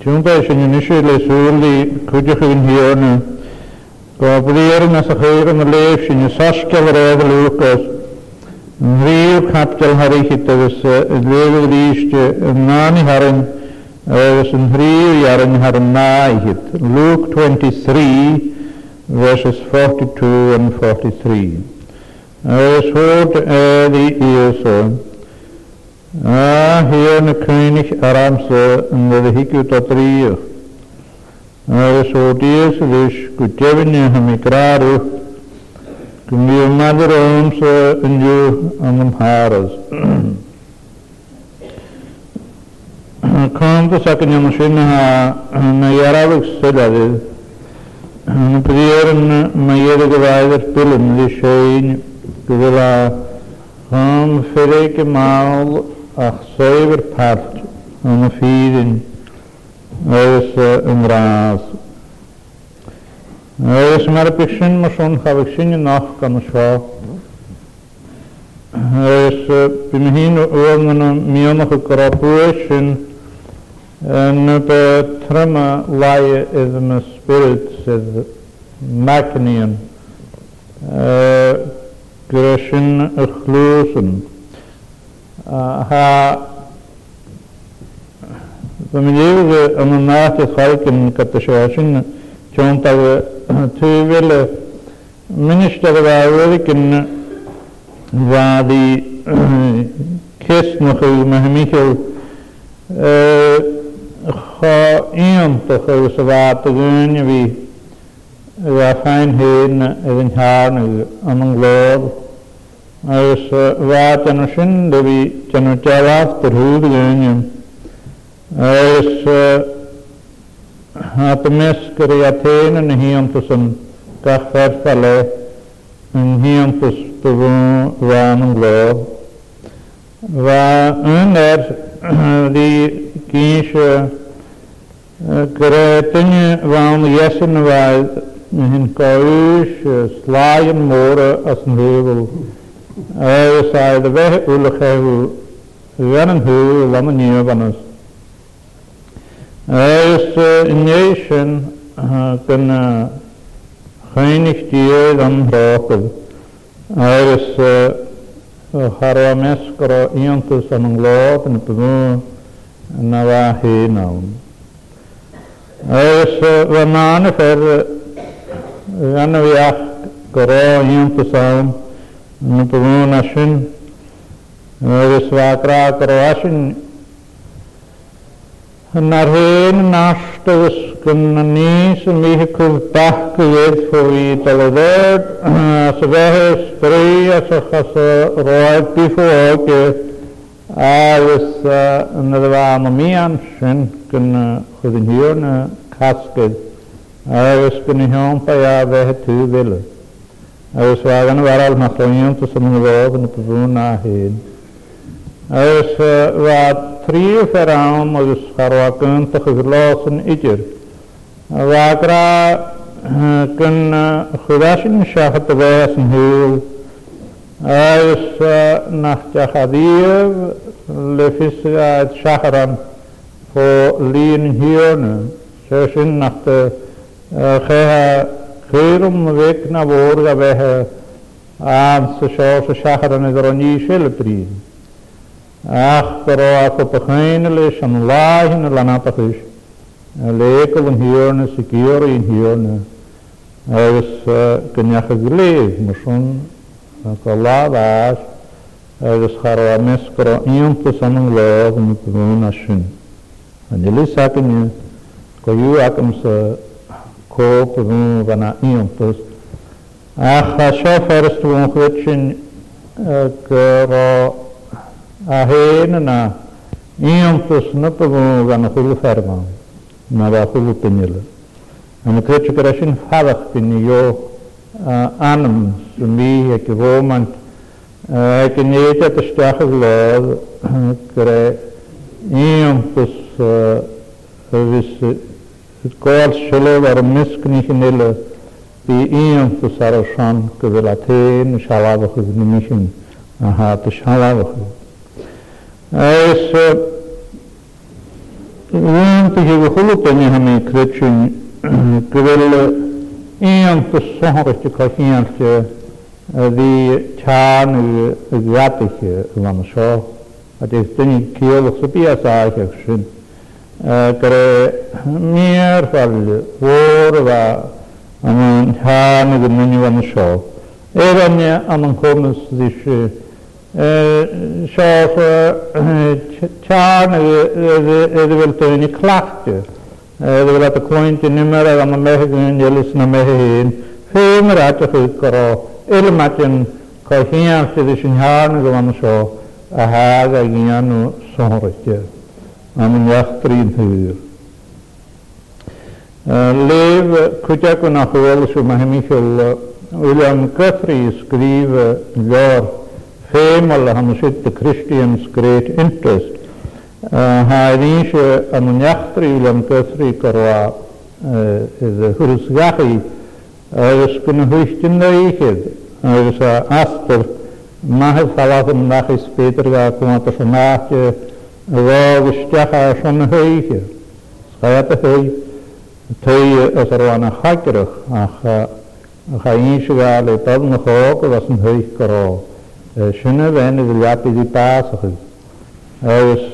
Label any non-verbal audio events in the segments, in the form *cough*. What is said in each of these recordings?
Junta is een initiële zulli kudjig in hierne. Gabriel na sakhir na leef sin saske vrede Lucas. Nriu kaptel harikit was lewe riiste nani harin was een nriu jaren harin naihit. Luke 23 verses 42 and 43. As heard early ears Heer ah, en König Aramse en de hiku tot rio. Are so dies lish ik hamikraru. Kun je madre omse en je aan hem hares. *clears throat* Dus eh, Kom eh, te zakken je machine ha na jaravik sedade. En gewijder pillen maal ach zever part yn y ffyrin oes yn raas. Oes mae'r bysyn mae sôn chafig sy'n yn och gan y sio. Oes bym hyn o'n yn y mion o'ch grobwyr sy'n yn y trema lai idd yma spirit sydd magnion. Gresyn y chlwsyn. Gresyn Familie uh, om nācis halkim katta shāshin chōntav eh, tūvil eh, ministarva velikin vādi eh, kesnukhil mahmihil kha iyantukhil savātagunyavi rafain hēn evinhārnag amang lord Örsvatanasindavi chanuchavastarhudganyam Örsatmeskariyatena nihiyantusam kahverfale nihiyantustuvu vanumlo Waar onder die kiesje kretinje van jesen wij in koeus slaaien moren als een heuvel. said ve ulchehu venan hu laman yevanas Eis nation gan chainig died an rochydd. Eis harwames gro iantus an nglob yn bymw na fa hi nawn. Eis fe man y ffer gan y fiach gro iantus awn Nupamon Ashwin, Visvakra Karavashin, Narhen Nashtaviskunanis Mihkubtak Yed Fovi Taladet, Sveh Spray Asakhasa Roy Pifo Oke, Alis Nadva Mamian Shin Kun Khudin Hirna Kaskid, Alis Kun Hion Paya Veh Tu Vilas. وسواء وراء المخلوقين تسمى بنتبون آهين أوس واتري فرعون ويس خرواكن تخغلوسن إجر واقرا كن خداشن شاخت بياسن هيو أوس نحجا خدير لفس شهرا فو لين هيون شاشن نحت خيها Rerum vecna vorga vehe aan se sjós sjachar an edron í sjölpríð. Ach bero ako pachainelis an lahin lanapachis. Lekel an hírne, sikir in hírne. Agus gynnyach eh, ag leif, mwysyn go lá bhás agus chará mes go íonanta san an lá an brún a sin. An ilí sa go dú agam sa хоп вон вана a пус а хаша ферст вон хвечин гро а хенна ион пус на пвон вана хул ферма на ва хул пенила ана крече крашин фавах пенио анам суми яки воман Ac yn eid at ystach y glodd, gre, un pwys, fys Siis coarcele var miscnici nele i iam tu sarashan ke velaten shalavach iz nimishin aha tu shalavach. Ais iam tu hivu hulupa nihani krechin ke chan van is 그래 미알팔 오르바 아멘 하는 문이원 쇼 에반네 아멘 코무스디시 에 쇼서 차는 에드벨토니 클락트 에드벨토 코인트 니메라 아마 메헤긴 옐스나 메헤인 페메라트 피커로 엘마튼 거히야 시디신 하는 거만 쇼 아하가 기냐노 소르트 am yn iach drin hywyr. Lef cwydiag yn achwyl sy'n mae hemi chyl William Guthrie sgrif lor ffeim ola hamsyd The Christian's Great Interest ha ddyn sy am yn iach drin William Guthrie gorwa iddo hwrwsgachu agos gyn hwystin na eichyd agos a asbyr Mahef falaf yn nachis Peter gael gwmant o sy'n bhágusteach a an héige Schaap a thuh tuí as ar bhána chaidirech ach cha se gá le tab na chó go was an thuich gorá. Sinna bhéna bhil leapidí pásachu agus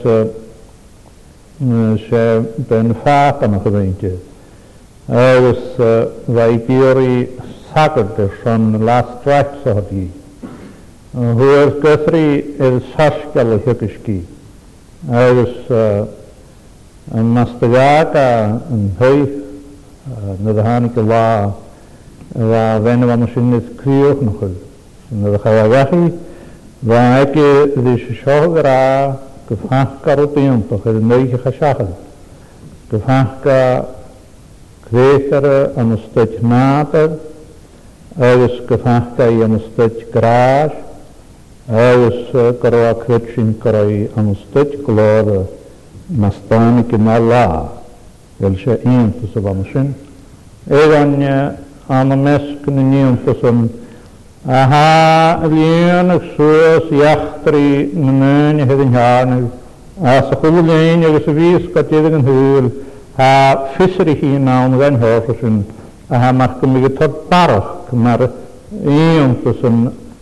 sé den fáchan a go bhainte. agus bheit bíorí sagad san lástraich sa hí. Thir gothrí ar sascail a thugus cíí. Hij was uh, eh, een mastagaka, een heuf, eh, nadhanika la, la wenne wa het ook nog eens. Nadhawagachi, waar ik de shogra kafhaka rotium, toch het neuge gashachel. Kafhaka kretere eh, een stuk hij was een graag, Elas Karavakvetchinkarai Anustetklora nastavnik Nala el še infus avamšin. Evanje anameskni nymfusum aha ljönak suas jachtri nmöni hedin hjarnig asa hululöin agus viska tidigin hul ha fysri hina om den hörfusum aha markum mygge tar barach mar infusum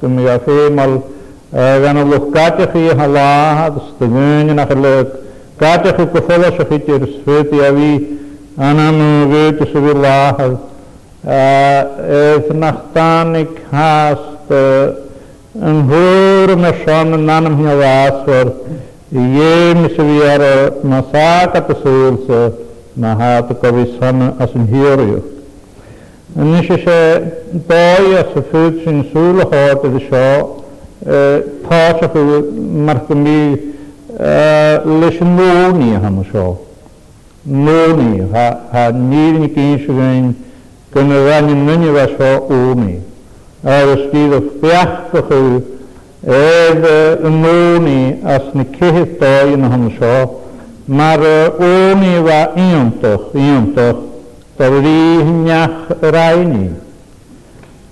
gym i athi mal gan o lwch gadech chi hala stymyn yn achlwg gadech chi gwthola chi dyr sfyd i afi anam gyd sy'n fi lah eith nachtan i cast yn hwyr yn esion yn anam hi o fas o'r Ie, mis y ar y masag at y sŵl sy'n mahad y gofysan as yn hiriwch. Yn eisiau se boi at y ffyd sy'n sŵl o hod ydy sio, pát ac yw marg yn leis yn môn i hwnnw sio. Môn i, ha nir ni gyn sy'n gyn gyn y rhan yn mynd i fa sio o'n i. A ys dydd o fiach ac yw edd y môn i as ni cyhydd doi yn hwnnw sio, mae'r o'n i fa iwntwch, iwntwch, Pavrihnjach Raini.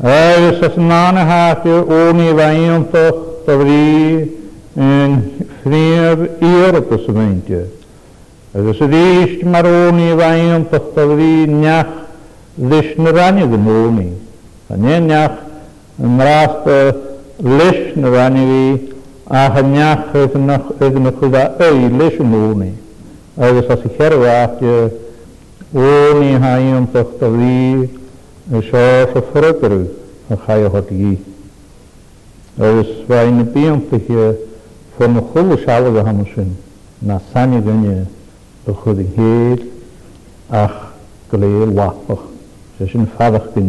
Ör sasmana hafir orni vajum på pavri en frir Europos vintje. Ör sadish maroni vajum på pavri njach lishnrani gmoni. Anje njach mrasta lishnrani vi ahanjach egnach egnach da ei lishnrani. Ör sasicherwa hafir ಓನಿ ಹಾಯಿಂ ಪಕ್ತವಿ ವಿಶ್ವಾಸ ಫ್ರಕರು ಹಾಯ ಹೊಟ್ಟಿಗಿ dus wij in de pimpige van de goede schalen de na sanje gunje de ach kleel wapig ze zijn vader kin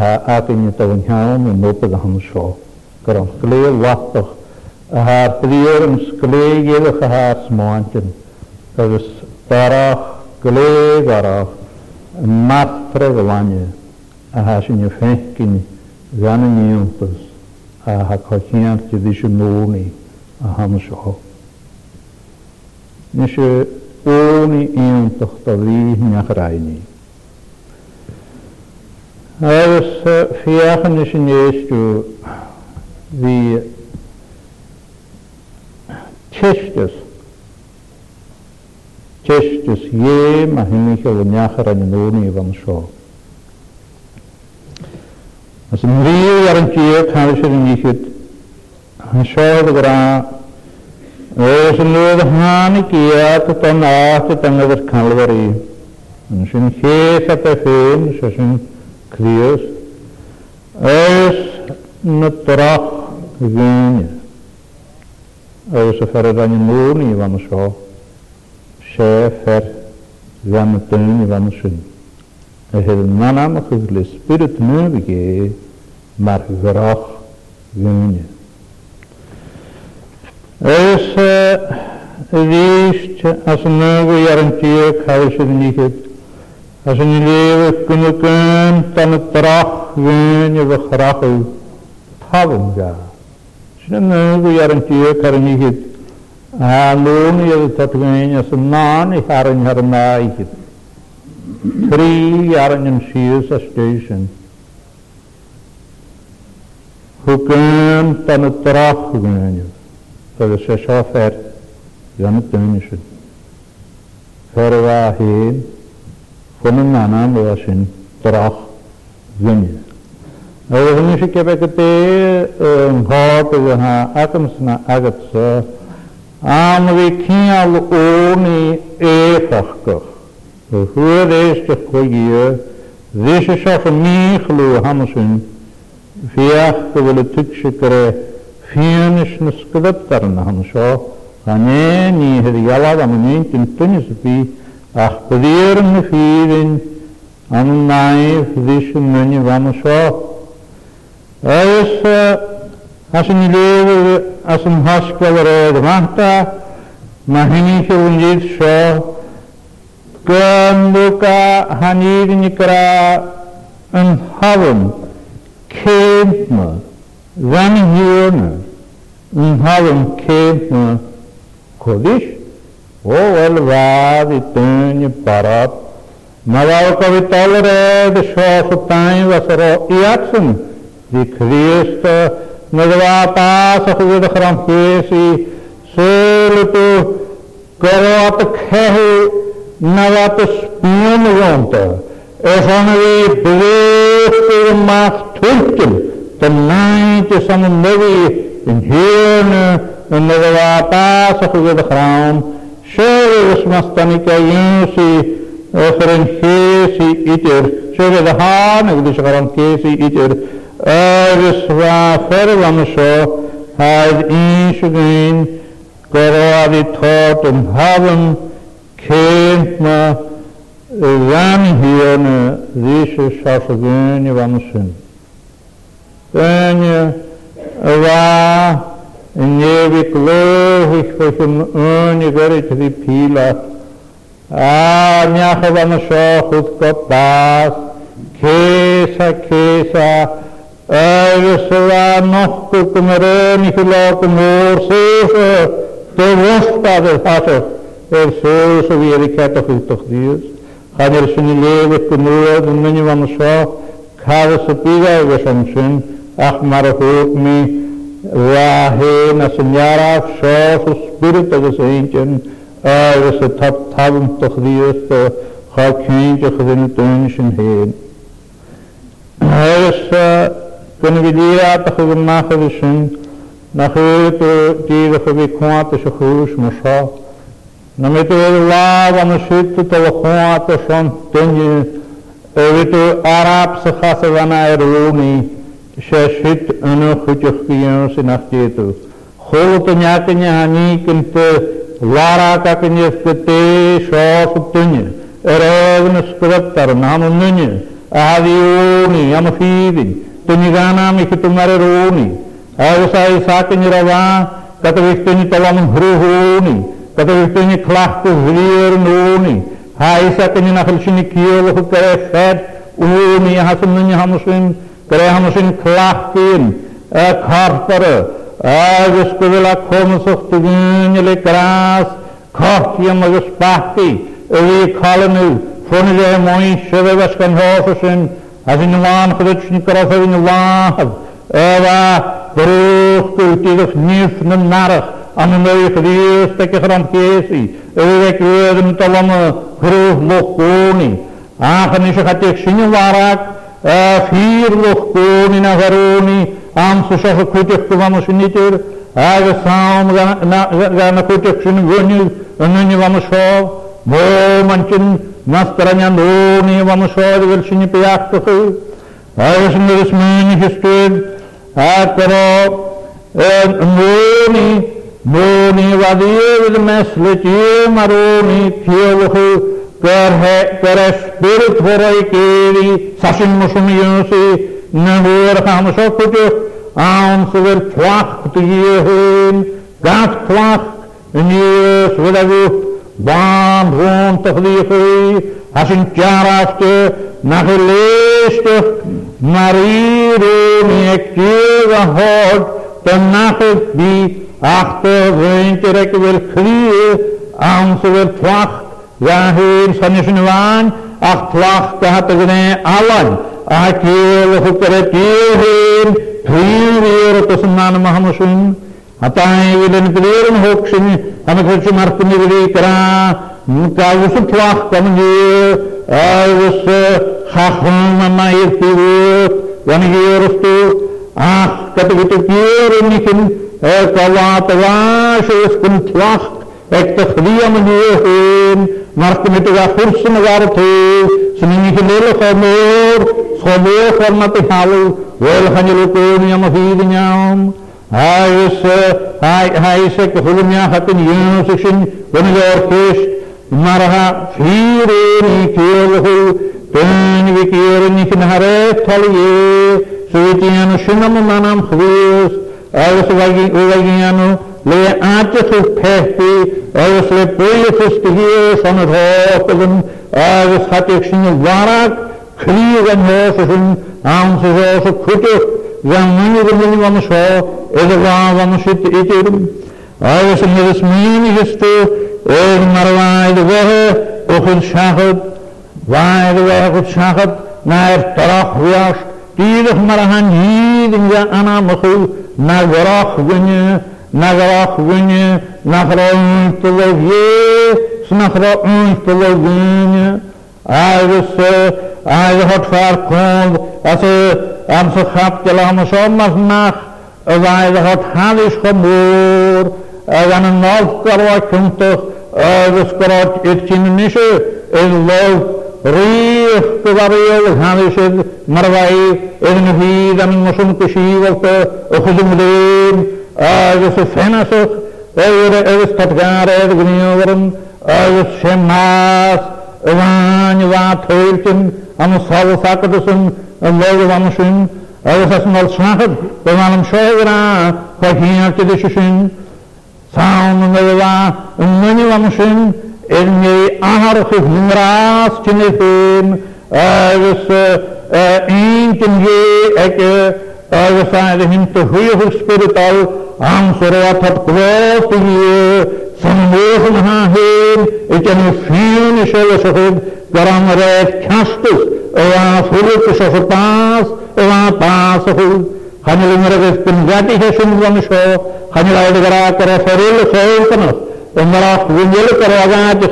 ha atin je te gaan en lopen de hamsen kan kleel wapig haar priorens kleel gele γλίγαρα, μάτρευβάνια, αχάσινε φέκκινε, γάνινιούντας, αχακοκιάν και δυσινόνι, αχάμσο. Νίσαι όνι ίντοχταδί μια χράινη. Agus fiachan sin éistú hí teistes Tistus ye ma hinich o wyniachar yn ynwn i fan sio. As yn rhyw ar yn tîr cael sy'n yn ichyd, yn sio dy gra, oes yn lwydd hân i giat o dan at o dan yfyr calfari, yn sy'n ches a bethyn, sy'n crios, oes na drach gynnydd, oes y fferyd yn ynwn i fan sio. Vanatani Vanashin. Hermanam Khazli Spirit Nubige Margrach Vimine. Ეს вещь основу ярантия кавшевникет. Ашнилева кнукан танатрах вене вахраху. Хаванга. Шнамнагу ярантия карникет. a lún iad tatgain as an ná i charan ar an náiche. Trí aran an siús a station. Hwgyn dan y drach hwgyn agus sé seo fer gan y dyni sin. Fer yw a hyn, hwn yn anam yw a sy'n drach dyni. Oedd hwnnw sy'n gefeg y de yng Nghob yw yna agams yna agat Ameríkíal óni éfachgur. Og hver eistir kogið þessi sáfa míglu hamsun fjartu velu tuksikre fjönisn skvöptarna hamsó haneni hefði jalaða með nýntin tunnisbi ach byrni fýrin annæf þessi mönni hamsó Æsa as i lewyr asyn hosgol yr oedd ymata, mae hynny sy'n wneud sio, gymwga hanir yn i gra yn hafn, ceint ma, fan hir yn hafn ceint ma, o wel fad i dyn i barod, mae fel gofyd olred y sio sy'n dain fath o'r iatsyn, di Cristo, nagwa pa sakhwed khram pesi selipu gorwat khehu nawat spion yonta esanwe blusir mas tuntum the night is on movie in here in nagwa pa sakhwed khram shere usmastani ka yusi Ochran kesi itir, shere dhahan, agdish garam kesi itir, Öresva Lamsho had Inshugin Garavitotum Havam Kema Zamhione Zisha Shasaguni Vamshin. Then va Невик логих хохим уни горит випила, а мяхова нашо хутко пас, кеса кеса, Ayusvanokku kumarenikulokumorsusa tevostavisasa er susa vierikata hutok Dios. Haner sunileve kumura dunmeni vamsa khava supiga vesamsun ahmara hukmi vahe nasunyara shofu spirita vesainchen ayusa tap tabum tok Dios to hakinche khudin tunshin heen. Ayusa Gwyn fi dira ta chwg yma chwg ysyn, na chwg dira chwg i cwant ys ychwys mysa. Na mi tu wedi laf am ysid tu tal cwant ys on dyngi, ewi tu arab sychas y fana er lwni, se sid yn y chwydych gyyn sy'n achdietw. Chwl tu niac yn iani gynt lara kak yn ysgyte sios dyngi, er ofn ysgryptar, nam yn nyngi, a haddi o'n i am y penirana que tomar eroni awsa isaka nirawa kata wikteni talam hruhoni kata wikteni klah ku hrirnoni ha isaka nina khalshini kiyo lahu kare fed uni hasum nini hamusin kare hamusin klah kin kharpara agus kuvila khomusuk tugin le kras khartiyam agus pahti evi khalanu fonile moin shivavas kan أذن الله نقدش نكرف أذن الله أبا بروح كوتيدف نيف من نارخ أنا نوي خديس تكخرم كيسي أولك ويدم تلم خروف لخوني آخر نشخاتيك شنو وارك فير لخوني نغروني آم سشخ كوتيك كوام شنيتير آغا سام غانا كوتيك شنو غني أنني وامشوف مو منشن Nastaranyandoni Vamashvadavirshini Piyaktasu, Ayashandarismini Histrid, Akaro, Noni, Noni Vadir Meslichi Maroni Thiyavuhu, Karashpirit Varaikiri, Sashin Musumiyosi, Navir Hamashakutu, Aun Suvir Twacht Yehin, Gat Twacht, Nius Vidagu, Baan tegelijkertijd als een karakter naar geleestig, maar iedereen heeft je gehoord de nacht die achter zijn wil vliegen, aan ze wil placht, waarheen zijn is een waan, ach placht had er allen, ach er het heen, അത്തായിലൻ പുതിയൊരു ഹോക്ഷിന് നമുക്ക് മർപ്പുന്നിരിക്കരാ നമുക്ക് പ്ലാക്കമഞ്ച് നന്നായിരിക്കൂ വനകീറസ്തു ആ കത്തുകിട്ട് കീറുന്നിക്കും കവാത്തവാശയസ്കും ത്വാഹ് എക്തഹ്ലിയമഞ്ചേഹേൻ മറക്കുമിട്ടുക കുർസുമകാരത്തെ സ്നേഹിക്കുന്നേലോ ഹോമോർ ഹോമോ ഹോർണത്തെ ഹാവ് വേൽ ഹഞ്ഞിലോ കോണിയമഹീതി ഞാൻ Hij is, uh, hij, hij is ik hulm ja gaat in jeno van de orkest maar ha vier in keerlu ben ik keer in ik naar het talje zoet jeno shinam manam khus alles wagi wagi jeno le aatje is. pehti alles le poeljes te hier van het hopen alles gaat ik sin warak kriegen aan ഞങ്ങളിരുന്നതിന് വംശോ എഴുതാ വംശിത്ത് ഇതും ആവശ്യങ്ങൾ സ്മീനിഹിസ്തു ഏത് മറവായത് വേറെ ഉത്സാഹത് വായത് വേറെ ഉത്സാഹത് നായർ തറാഹ് Ieder marahan jeden ja Hier in na garach gunje, na garach gunje, na grond te lovje, na grond te lovje. agus agat far kond as am se khap de am sommas nach a vaide hat halis gemor an an north garo kunt agus grot it kin nishe in love ريح تضريل هانشد مروعي ابن فيد من مصم كشيوك اخزم لين اغس فنسخ اغس تبغار اغنيورن اغس شماس Ywan ywa peirtin am sawl ffacadysyn yn lawr ywan sy'n Ewyth as yn ol snachyd byddwn am sioi gra pa hyn ar gyda si sy'n Sawn yn ywa yn mynd ywan sy'n er ni ahar o'ch hyn ras ti'n ei hyn Ewyth un gyn ge ag Ewyth a'r hyn dy hwy o'ch spiritual am sôr o atod glos van boven gaan heen. Ik heb een vuur in zullen ze goed. Waarom rijdt kastus? En waar vroeg is of het paas? En waar paas is goed? Gaan jullie maar even een wettig van de show? Gaan jullie al de er heel veel van ons? En waar ook we willen er al de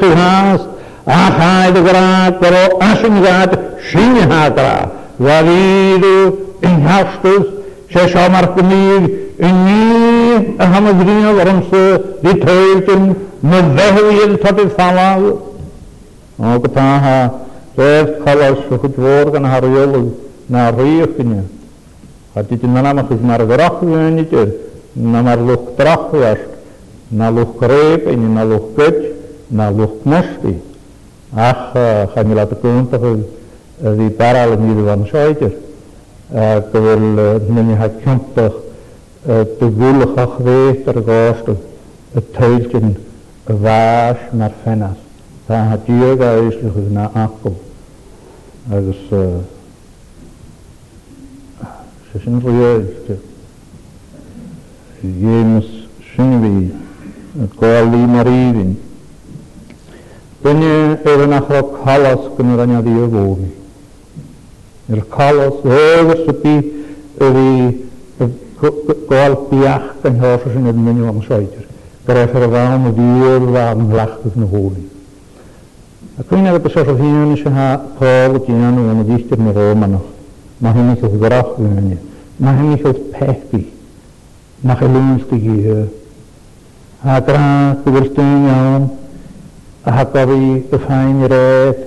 als een in kastus? Zij nieuw हम अग्रिया वरम से रिथेल तुम मदह ये थटे सामाव ओ कथा हा रेस खला सुखत वोर कन हरियल ना रियख ने हति तिन ना मख मार गरख ने Na ना मार लोख त्रख यास ना लोख रेप इन ना लोख कच ना लोख मस्ती ach chamila te kunt of die paralen hier van Schuyter. Ik wil nu niet het kunt bygwylchach feth ar gosgol, y teiltyn, y fas na'r ffenas. Ta ha diog a eislych ydyn na acw. Agos, sy'n sy'n rhywyd, e, James Sinwi, Gwali Marifin. Dyna yw'r nachro calos gynnwyr anio ddiogwmi. Yr calos, o'r sy'n byd, gol biach yn hoffer yn ymwneud o'n soedr. Gyrraeth ar y fawn o ddiwr fawn mhlach yn hwn. A dwi'n ar y bysor o hyn eisiau ha pol o dynan o'n y ddistir yn yr o'n anno. Mae hynny chi'n gwrach yn hynny. Mae hynny chi'n pechbi. Mae chi'n lwns dy gyr. A gra, gwrs dyn iawn. A hagofi y ffain i'r edd.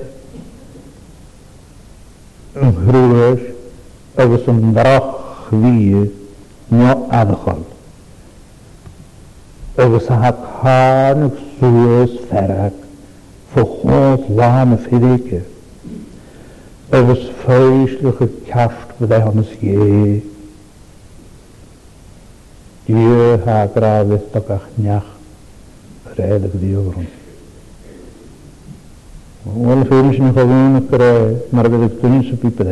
Yn hrwyr. Agos yn drach fydd. no alcohol. Ozahakhan suus verk, voor God warme vrede. Ons feestelijke Kast wat hij ons geeft. Die haar is toch echt niet Wel maar we ik toen niet zo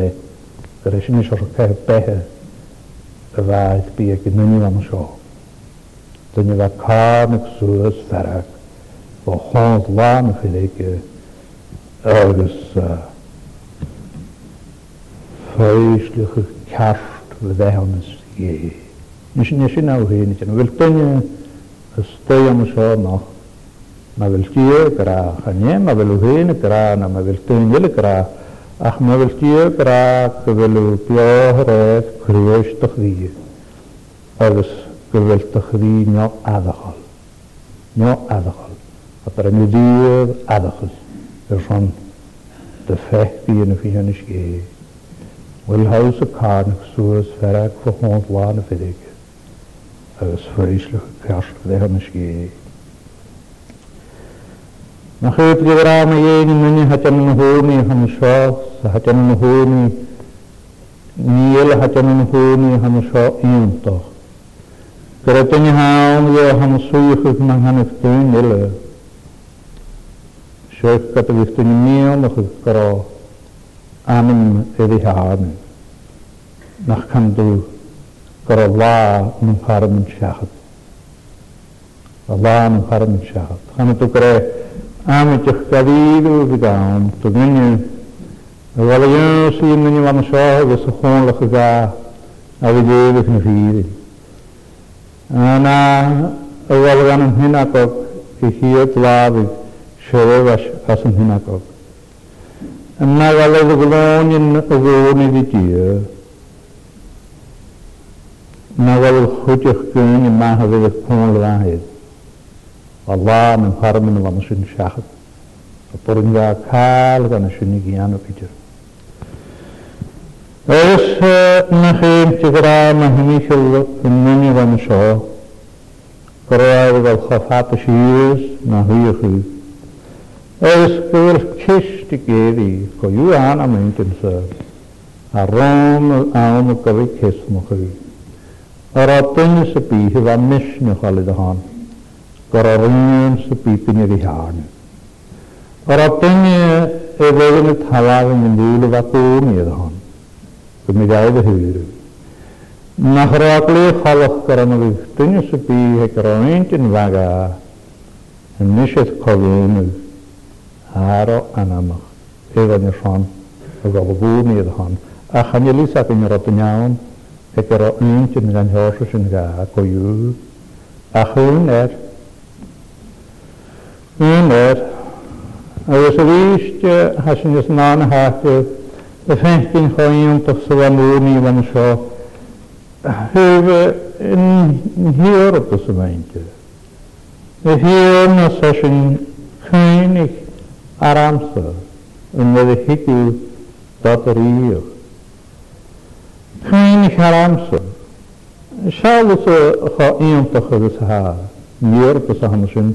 Er is niet a bheit bí go nuine am seo. Dunne bheith cánach suasúas ferach ó háint lána fiige agus uh, féislucha ceart le bheithanas dhé. Nus sin sin áhéine an bhfuil duine a stoam seo nach na bhfuil cí gorá chanéim a bhfuil héine gorá na bhfuil duine gorá ach me wil tie braak go wil pioreid chréisteach ví agus go wilteach ví ne adachail ne adachail a er an díh adachas ar san de fech bíon a fihanis gé bhfuil haus a cánach suas ferach fo hont láin a fiige agus fuéisle ceas le hanis géé محيط قراميين مني هتم نهومي همشا هتم نهومي نيل هتم نهومي همشا ينطا كرتني هاوم يا همسوي خف من هنفتين إلا شوف كتبتني ميوم خف كرا آمن إذي آمن نحكم دو كرا الله من خارب من شاهد الله من خارب من شاهد خانتو كره amitjach gadeel gedaan, te winnen. Er de een zien in je van de zorg, dat ze gewoon nog gedaan, dat de deelig in vieren. hinakok, ik hier het laat ik, zoveel als een hinakok. En na wel een gewoon in de gewoon in Na de والله من فرمن الله مسن شاخد فبرن يا كال غن شني جيانو بيجر ايش نخيم تقرا مهميش النوني غن شو قرار والخفات شيوز نهي خي ايش كور تشش تكيري كو يو انا مينتنس الروم اوم كوي كيس مخي أرى تنس بيه ومشن خالد هان കുറവങ്ങയും പിപ്പിഞ്ഞൊരിയാണ് ഉറപ്പങ്ങ് ഏതെങ്കിലും ഥവാകും ഇന്ത്യയിൽ വക്കവും ഏതാണ് തുമ്മിരായത് ഹീരു നഹ്റാക്കളെ ഹലഫ് കറന്നത് തിന് സുപ്പി ഹെക്കറോയിൻ വക നിഷത് കൊവേന് ആരോ അനമഹ് ഏതാണ് ഷോൺ golfwn i'r hon. A chanelu sac yn yr open iawn, pecero un sy'n gan hos sy'n gael gwyw. A chwn er, Mínar agus a ríiste hasin is ná na háte de fentin choíonach sa bh múí van seo thuh in hiorpa sa bhainte. De hiar na sa sin chuinnig ar amsa yn mynd i higw dod yr iwch. Chuinnig ar amsa. Sialwys o chaiantach ydych ha, niorpa sa hamasyn,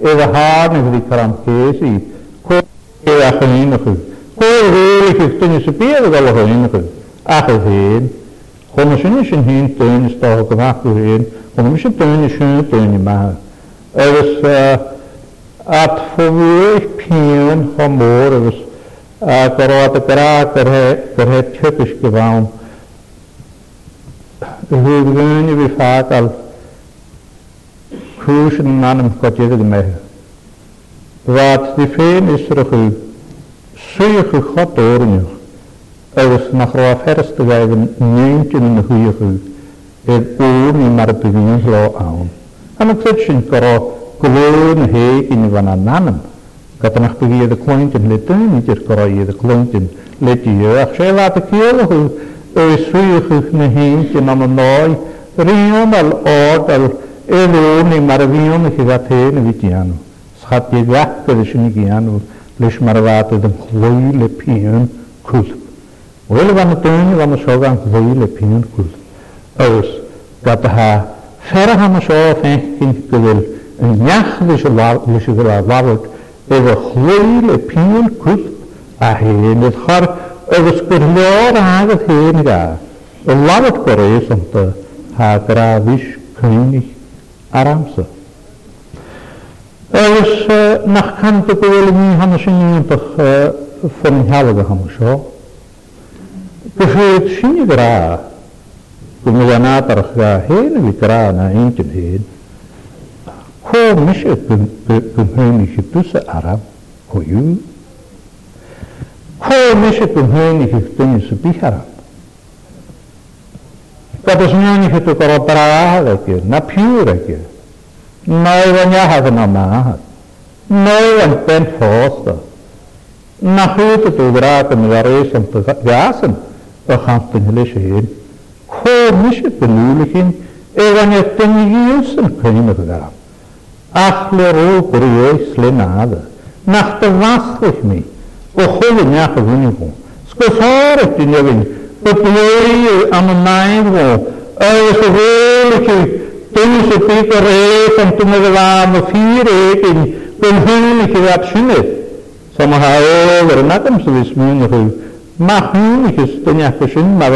Edd a har na gyda caram cesi. Cwyr e ach yn un ychydig. Cwyr e eich eich dyn ys y bydd o galwch yn un ychydig. Ach ydd hyn. Chwn ys yn ys yn hyn dyn ys dog am ach ydd hyn. Chwn ys yn dyn ys yn dyn i ma. Ys at ffwyd pion homor ys gorod y gra gyrhe tygus gyfawn. Ys hwyd gyn i fi ffag al hús yn nan ymchgodydd yn mew. Rhaid di ffein isr ychw, swych yw chod o'r yn ywch, agos na chroa fferst y gael yn nint yn yn hwy ychw, ef o'r ni mar bygyn hlo awn. Am y clyd sy'n goro glwn hei yn fan a nanym, gyda'n eich bygyn y clwynt yn ledyn, nid yw'r goro i y clwynt yn ledyn, ac sef ad y cael ychw, o'i swych yw na hyn yn am y noi, rhywun al oed Eloni maravion chi da pen vitiano. Schatte gatte de shinigiano lesh marvate de khoi le pion kul. Wel van ten van shogan khoi le pion kul. Aus gataha fer ham sho fen kin kul. En jach de shwa de shwa wabot ewe khoi le pion kul. A hen het har agus gyrlor agad hen ga. Y lawat gwrdd ond ha gra fish cynig aramsa. Eus nach kant ook wel nie hannes in je toch van helge hannes zo. Gegeet zie je graag. Kom je nader ga heen wie graag na eentje heen. Ho mis je kum heenige tussen aram. Ho ju. Ho mis je kum heenige tussen bicharam. Κατοσμιώνει και το κοροπράγα και να πιούρα και. Νόηβαν γιάχα να μάχα. Νόηβαν πέν φώστα. Να χούτε το γράτε με γαρίσαν το γάσαν. Το χάμπτουν ελέσχειν. Χώμισε το λούλεχιν. Έβαν ευτέν γιούσαν κρίνε το γράμ. Αχλερό κουριέ σλενάδα. Να χτεβάστοχμη. Ο χώλε νιάχα βουνικό. Σκοσάρε την εβίνη. But really, I'm mindful. Og så virkelig, den så bygger du må være med fire æggen, den So over Ma hun ikke, den jeg kan synde mig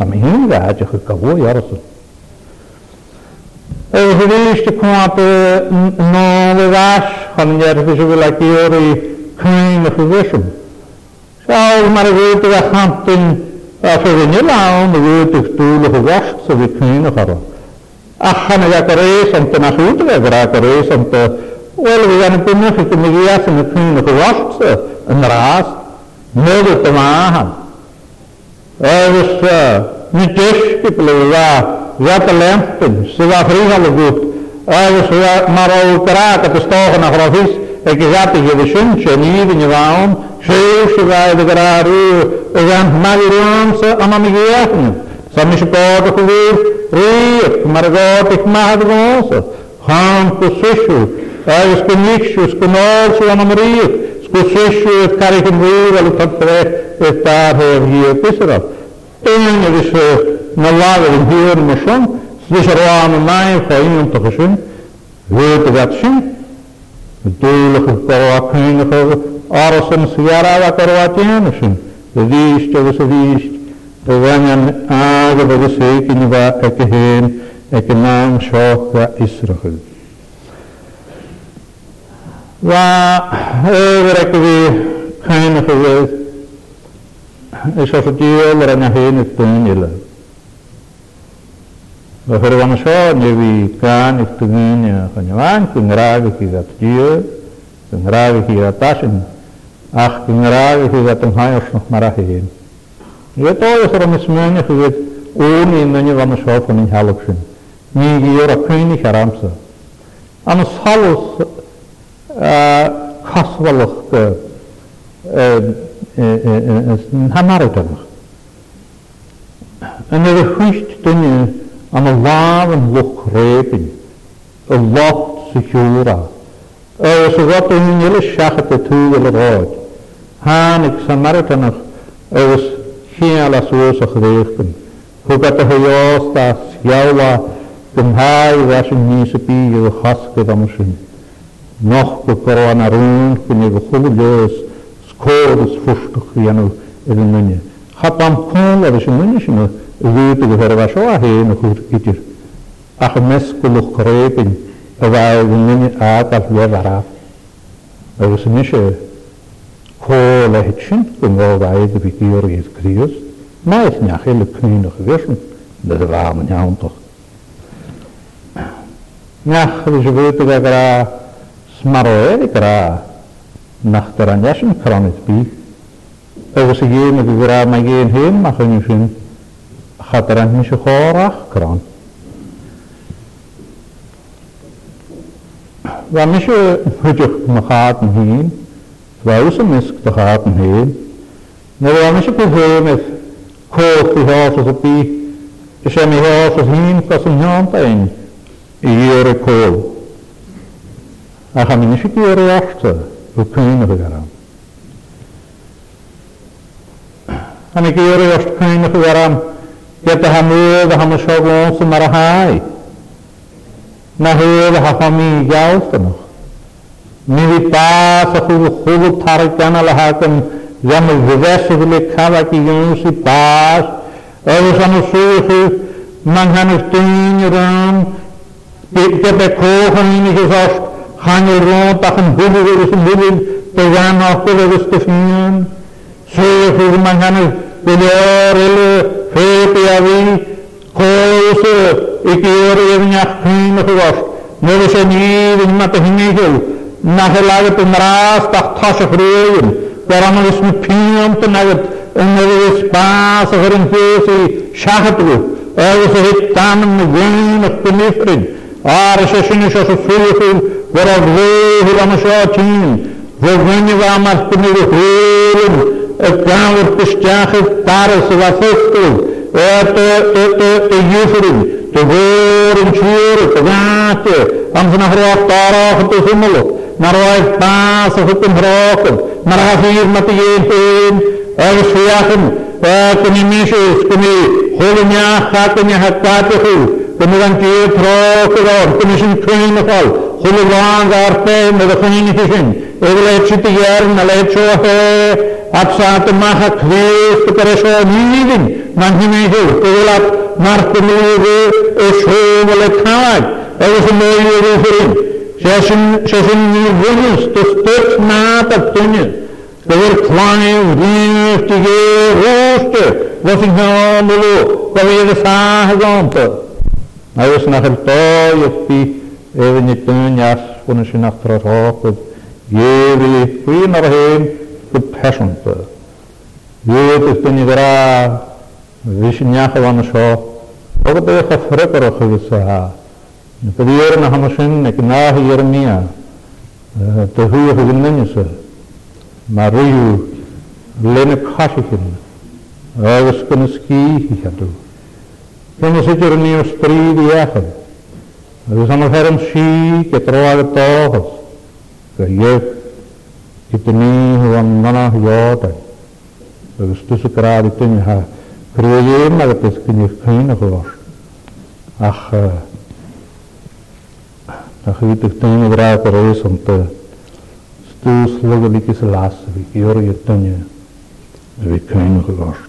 Amina had je gekabo, ja, dat is Evangelisti kwape no het kan jer visu vila kiori kain of visum. Sjálf maður veitir að hantin að svo vinni lán og veitir stúlu og vest svo við kain og hara. Akkan að jakka reisant en að hútu vegar að jakka reisant og vel við hann dat fyrir ως και πλευρά για τα λέμπτεν, σε φρίγαλο γουτ, έως μαραουκρά κατεστόχνα χρωθείς, εκεί για τη γεδισούν, τσενίδι νιβάουν, ούσου σιγά ειδικραρίου, για μαγειριών σε αμαμιγιέχνη, σε μισικό το χουδίς, ρίχ, μαργό το χμάδι γόνσα, χάν που σούσου, έως κουνίξου, σκουνόρσου αναμρίχ, spesso io scarico in voi, valuto a tre, e tardo, e via, e questo era. E in giro, non mi sono, si dice, roano mai, fa io non to facin, vedo che acci, e waar ik eh, weer geen geweest is als het deel er naar heen het pijnillen. We verwangen zo, nu wie kan ik te min van jou aan, kun graag ik hier dat kun graag ik hier dat tassen, ach kun graag ik hier dat een huis nog maar heen. Je ohne in mijn wanneer van in helpen. hier op kun ik Anders chaswalwch yn hamarwyd yn Yn yr ychwysht dyn ni am y law yn lwch rebyn, y lot sy'n siwra. Os y gwaith yn un ilis siach at y tŵw yn y roed, han ag samarwyd yn ys chial as oes o'ch ddeichbyn. Hwgat y hyost a siawa gymhau ras yn nes y bydd y chasgydd am y sy'n. Nohko korona rúnkin ega húljóðis skóðis fúrstuk hérna ega munni. Hattam kóla is een sinna vúti ega þeirra var svo að hérna húr ytir. Ach meskul og kreipin ega ega munni aðal veðara. Ega sem nýsja kóla hitsin kum ega ega vikir ega kriðist. Mæs njá hele kynnig vissin. Dat waren njá toch. Njá, þessi vúti ega Smaroeri gra, nach der Anjaschen kranit bi. Ego se gehen ge gra ma gehen hin, ma chen fin. Hat er nicht horach kran. Wa mich is heen hin, wa us mis gehaten hin. Ne wa mich problem is koch die horse so bi. Ich habe mir horse hin, een Ihre a chan ni'n eisiau gyrru ochtyr o'r pein o'r gyrra. A ni gyrru ochtyr pein o'r gyrra gyd a hamw a hamw siogon sy'n mar a hai. Na hyl a hafa mi gael sy'n mwch. Mi fi bas a chwyl chwyl tar gan a lehag yn ddim yn fyddes i fyddi cael ag i gyn sy'n bas. Oes anw sy'n mwch hangi rod ac yn bwyd o'r ysyn bwyd bygan ochr o'r ysgyffion. Sech o'r mangan o'r bwylior o'r ffeb i afi, chos o'r i gyr o'r niach hyn o'r gos. Nid oes yn i fynd ma dy hynny hiw. Nach y lag y bymras bach tos o'r rwy'n. Gwaran o'r ysyn pion bynagod yn yr ysbas o'r yn bwys i siachadw. Oes o'r hyd dan yn y gwyn o'r bynifrin. Ar ysyn ysyn ysyn ysyn ysyn Борозды Рамашочин, Зазванивамас Пенелихурин, Экрам Пыштяхов, Тарас Васысков, это, это, это Юфрин, Тугурин, Чур, Тугаты, Амзанахрох, Тарах, Тусумулов, Нарвай Пасов, Тумрохов, Нарахир, Матиен, Тин, Эльшияхин, Кунемиши, Куни, Холиня, Хакуня, Хакатиху, Кунивантир, Трохов, Кунишин, Кунинахал, Julio Garte, me definitigen, egle chitier, nalecho he, absat maha kvist, peresho nidin, manhimehu, egelat martimuru, esho velekhalag, egesimelu ruhurin, shesin nirvunus, tustot nat abtunyan, Dywy'r claif ddynwch i gyd rwst y fod yn hynny mwy, gofyd y sah y gompa. Mae yw'n achel boi y ffydd efo ni byn iall hwn yn sy'n athro rhoch bydd geri hwyn ar hyn bydd pesion bydd gyd bydd byn i ddra fysyn iach o fan sio o'r bydd eich offryd ar o'ch ywyd sa ha bydd i'r yn aham sy'n ac na hi i'r mia dy hwy o'ch ywyd yn ysa mae rhyw len y casig yn agos gynnes gi hi cadw Hyn ys ydy'r ni o stryd i achod. Samaritáram shi que troa de todos, ah, ah. que eu que tinha o andana jota, que estou sucrado tinha ha, creio mas que se tinha fina cor, ach, ach que tu tinha grau para isso então, estou slogo de que se lasse, que eu ia tinha, vi fina cor.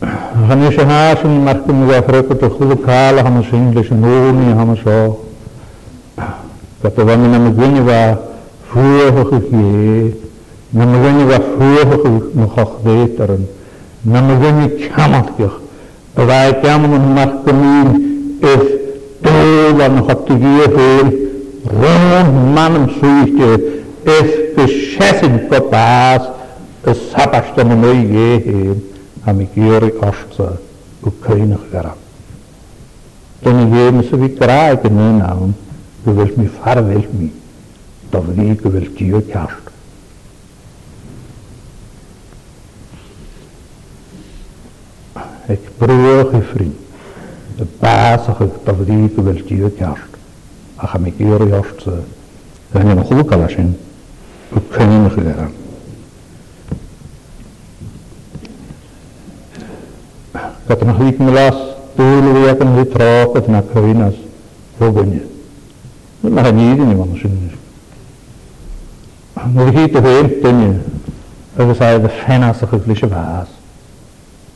Hannes Haasen macht mir ja fragt doch gut Karl haben sie Englisch nur nie haben so. Da da waren mir gönne war früher hochgehe. Na mir gönne war früher noch hoch weiteren. Na mir gönne kamat doch. Da war kamen und macht mir ist da noch hat die viel rund mannen ist beschäftigt verpasst. Das hab ich dann амигери ашца Украина хгара. Тони гейм се ви край ке не наун, гевел ми фар вел ми, да вли гевел тио тяшт. Ik broer je vriend, de basige tafdieke wil die het jaast. Ach, ik hier jaast, dan je nog goed kan zijn, ook kunnen gereden. Dat er nog niet meer was, toen we het niet trokken naar Karina's, hoe ben je? Dat mag niet in iemand zien. Maar die hier te heen, ten je, en we zeiden de fijnaste geflische waas.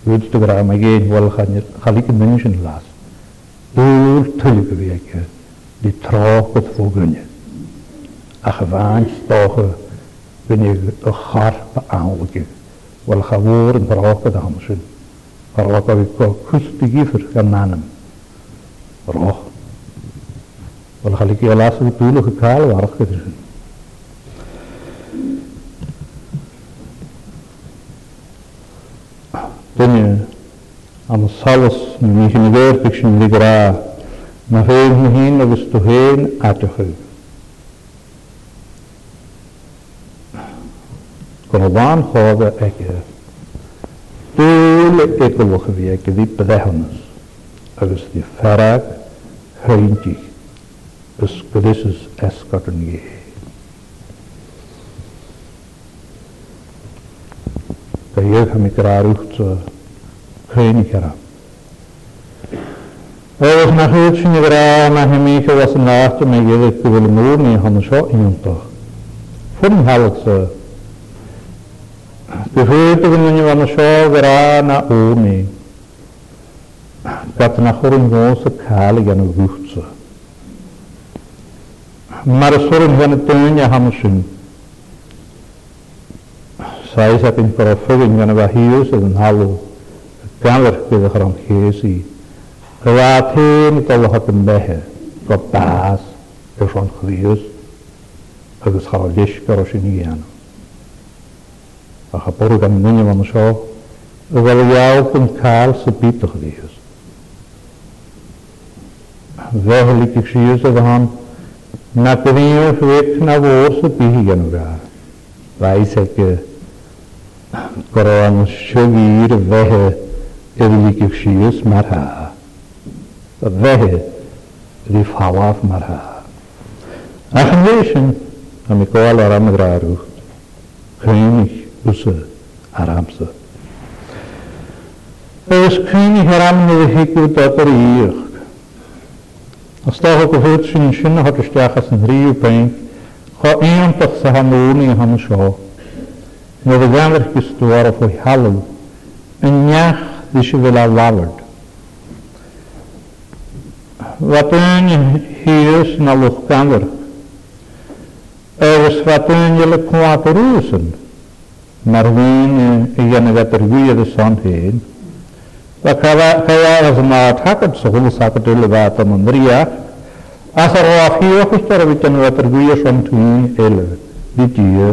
Je te graag, maar geen wel gaan je, ga ik een mens in laas. Doel te je gewerke, die trokken voor gun je. Ach, waan stoge, ben je een harpe aanwekje. Wel gaan woorden brokken dan zijn. Rokko wat ik Roh. goed ga ik je laatste die poelen gekalen waar het is. Dan je aan salas niet in de wereld ik zie die heen dat uit te gaan. Kon Bhfuil ag go lucha bhí go bhí behanas agus dí ferag chréintí gus go is escar an gé. Tá dhéh mi ráúcht a chrénig ra. Agus na chuid sin rá na himí go was an náta mé dhéh go bhfuil mór í hana seo ionintach. Fu an halas a van වනශෝගරාන ඕමේ katnahurin gosa khali gana vuhtsa marasurin gana de hamsun de parafugin gana de den halu kanver kida gran al gewaatin een behe kapaas persoon als agus niet aan. Αγαπώ το καμινόνιο μαμουσό, βαλιάω τον Καρλ σε πίτω χρήος. Δέχολη και να κρύω φρέκ να βόσο πήγε για νογά. Βάισε και κορώνος σιωγύρ μάρα, evli kefşiyes merha. Vehe rifavaf merha. Ahleşin, amikola dus Aramsa. Eskuini haramne hiku tapari iuk. Astag ko hot shin shin hot stachas in riu pain. Ga een toch sa hanoni han sho. No de gamer kistuar fo halal. En nyach dis wel alaward. Wat een hiers na lokkander. Er is wat een kwaad Mae'r wyn i gynnu fe byrwyr y son hyn. Fe cael ar yma tagad sôl sagad y lyfad am ymria. A sa ro afhio chwystar o fi gynnu fe byrwyr son tŵn el fi dio.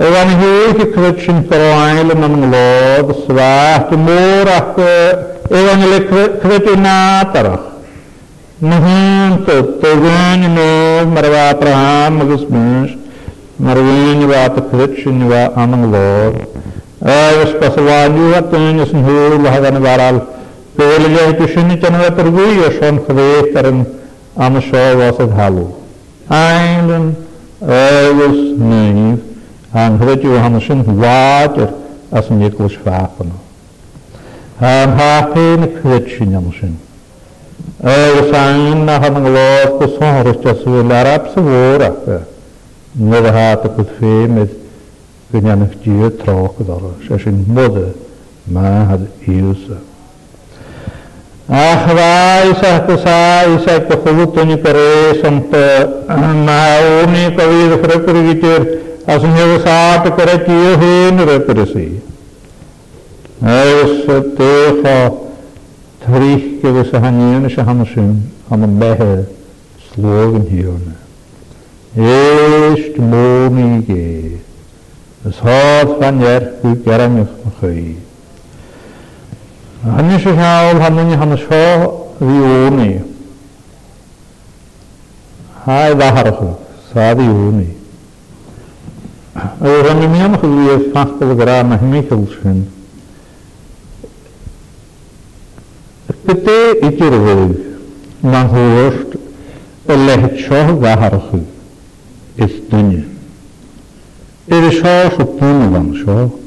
Yr an hwyl i cwyd sy'n ffyrwael yn ymglod, swaith, môr ac yr an hwyl i cwyd i nad arach. Mae'n dod, dod yn ymwneud, mae'r Abraham agos mynd. Marvinva, Tapichinva, Amanglor. Spasavanjuva, Tönjesen, Hul, Hagan, Varal. Pölja, Tushinitana, Pervuja, Shon, Kvetaren, Amashava, Sadhalu. Eilen, Öles, Nöjv, Han hvet ju han sin vater as en jekels vapen. Han ha pene kvetshin han sin. Öles ein na han glor på sonrus tas vil arab svåra. Never bod het fame, gynny'n eich een troch o ddor. Se sy'n mwydda ma had iwsa. Ach fa isa bysa isa gychwlwtwn ni gofydd ffrybwyr i gyda'r as yn hwyl saad y gyrwyd i o hyn yr ybyrys i. Eus y dych o trich gyfys y Christ môm i ge. Ys hodd fan erch yw gerangach mach chi. Hannes y rhawl hannyn i hannes Hai ddaharach yw, sa fi o'n mi am chwilio ffachbol y gra mae hynny chylsyn. Gyda i gyrfydd, mae'n hwyrst y lehet sio is dunne. Er is hoos op dunne van zo.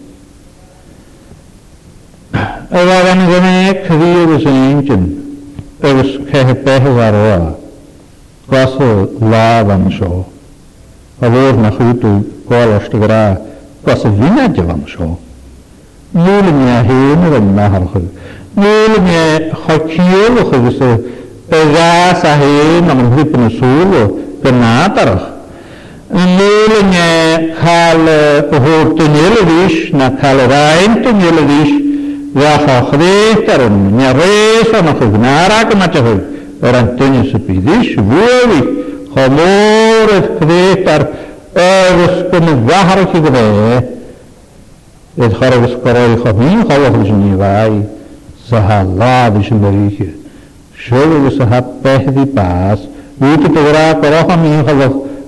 Er was een gemeek weer is een eentje. Er was geen behe waar oa. Was er la van zo. Er was na goed u kolas te gra. Was er winnadje van zo. Nule mea heen er een naharge. Nule mea gakielig is er. Er was a heen aan een hlippen soelo. Benaderach. meningen kall hortunjelvis, na kall reintunjelvis, vaha hvetarum, na resa na hugnarak matahug, rantunya supidis, vuovi, homoret hvetar, övuskun vahar higve, et harvus koroi homin, havah vizhnivai, sahalla vizhnvarikhe, shovu visahat pehdi pas, Utu pogra koroha mi havah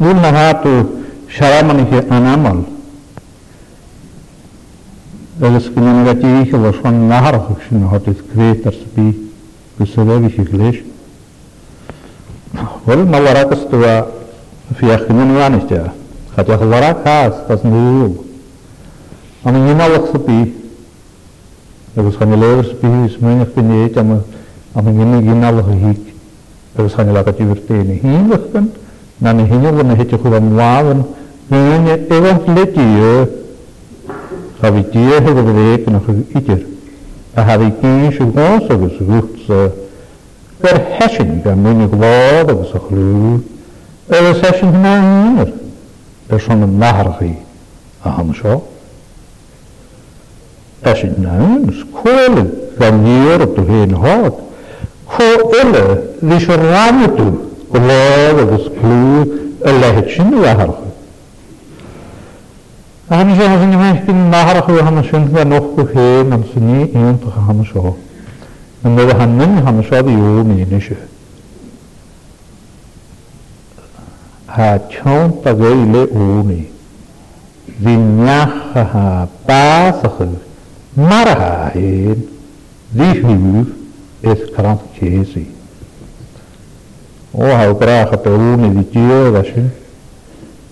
Nun hatu sharamanihi anamal. Разгнангати вихила шон нахархукшин хот из креатор спи кусеревихи глеш. Вол маларак стува фиахнин ваништя. Хотя хларак хас таснул. Ам нималах спи. Er was gaan lever spie is menig beneet am am nimmer ginalach hik. Er was gaan lakat uvertene hinlichten na ni hinyo wana hecho kuban wawan hinyo ewan leti yo heb hego bedek na iker a habitie shugonso gus gutsa per heshin ga mini gwada gus khlu ewa seshin na hinyo persoon nahrgi a hansho heshin na ik skole ga nier op ik heen hout ko elle, wie blád agus clú a lehead sin aharacha. Agus sé an mé bin náharacha hanna sin a noch go ché an san ní íontacha hanna seo. Na nu a hannin hanna seo dú míine se. Ha teont a bhéile óní. Bhí neachacha básacha mar a hén, dhíhúh is karant chésaí o ha graha pe uni di tio vashin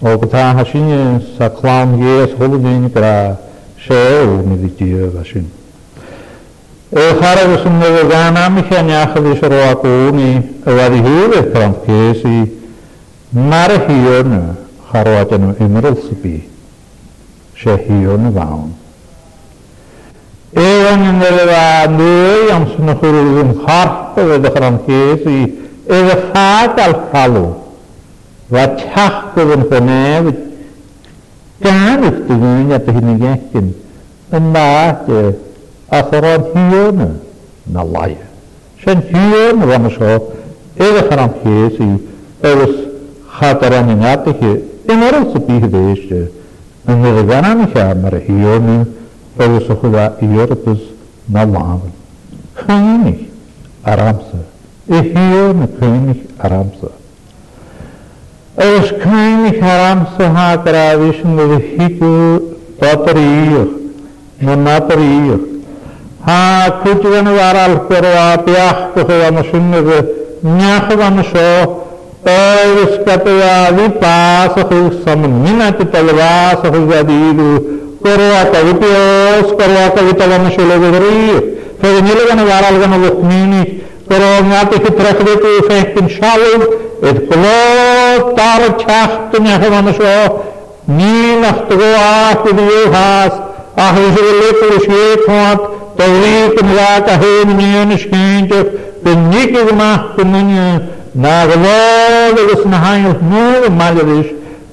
o ta hashin sa klam yes holudin pra she uni di tio vashin e khara vsun ne vegana mi khanya khali shro akuni wadi hule kram kesi mar hiyon kharwatan imrul sipi she hiyon vaun e wan ne leva ne yam sun khurul khar pe de kram kesi Ef y ffad al ffalw, fa tach bydd yn hynny, gan i'ch dygwyn a bydd hyn yn gegin, yn na, ac o'r o'n hiwn, na lai. Sy'n hiwn, rhan ysgo, ef y chan am ches i, ef ys chad ar o'n i'n adeg i, yn o'r ys y bydd hyd e, yn ddygwan am eich am ar hiwn, ef ys o chwydda i ydys na lai. Chynig ar amser. Υπότιτλοι König Als König hat er ha piach برانيات في تركبت وفهت شالو اتقلو دار تشاخت نحن شو مين اختغو آخ وديو هاس آخر شغلت ورشيت هوت توريك ملات اهين مين شكينجف بنيك اغماه كمين ناغلو لغس نحن نور مالرش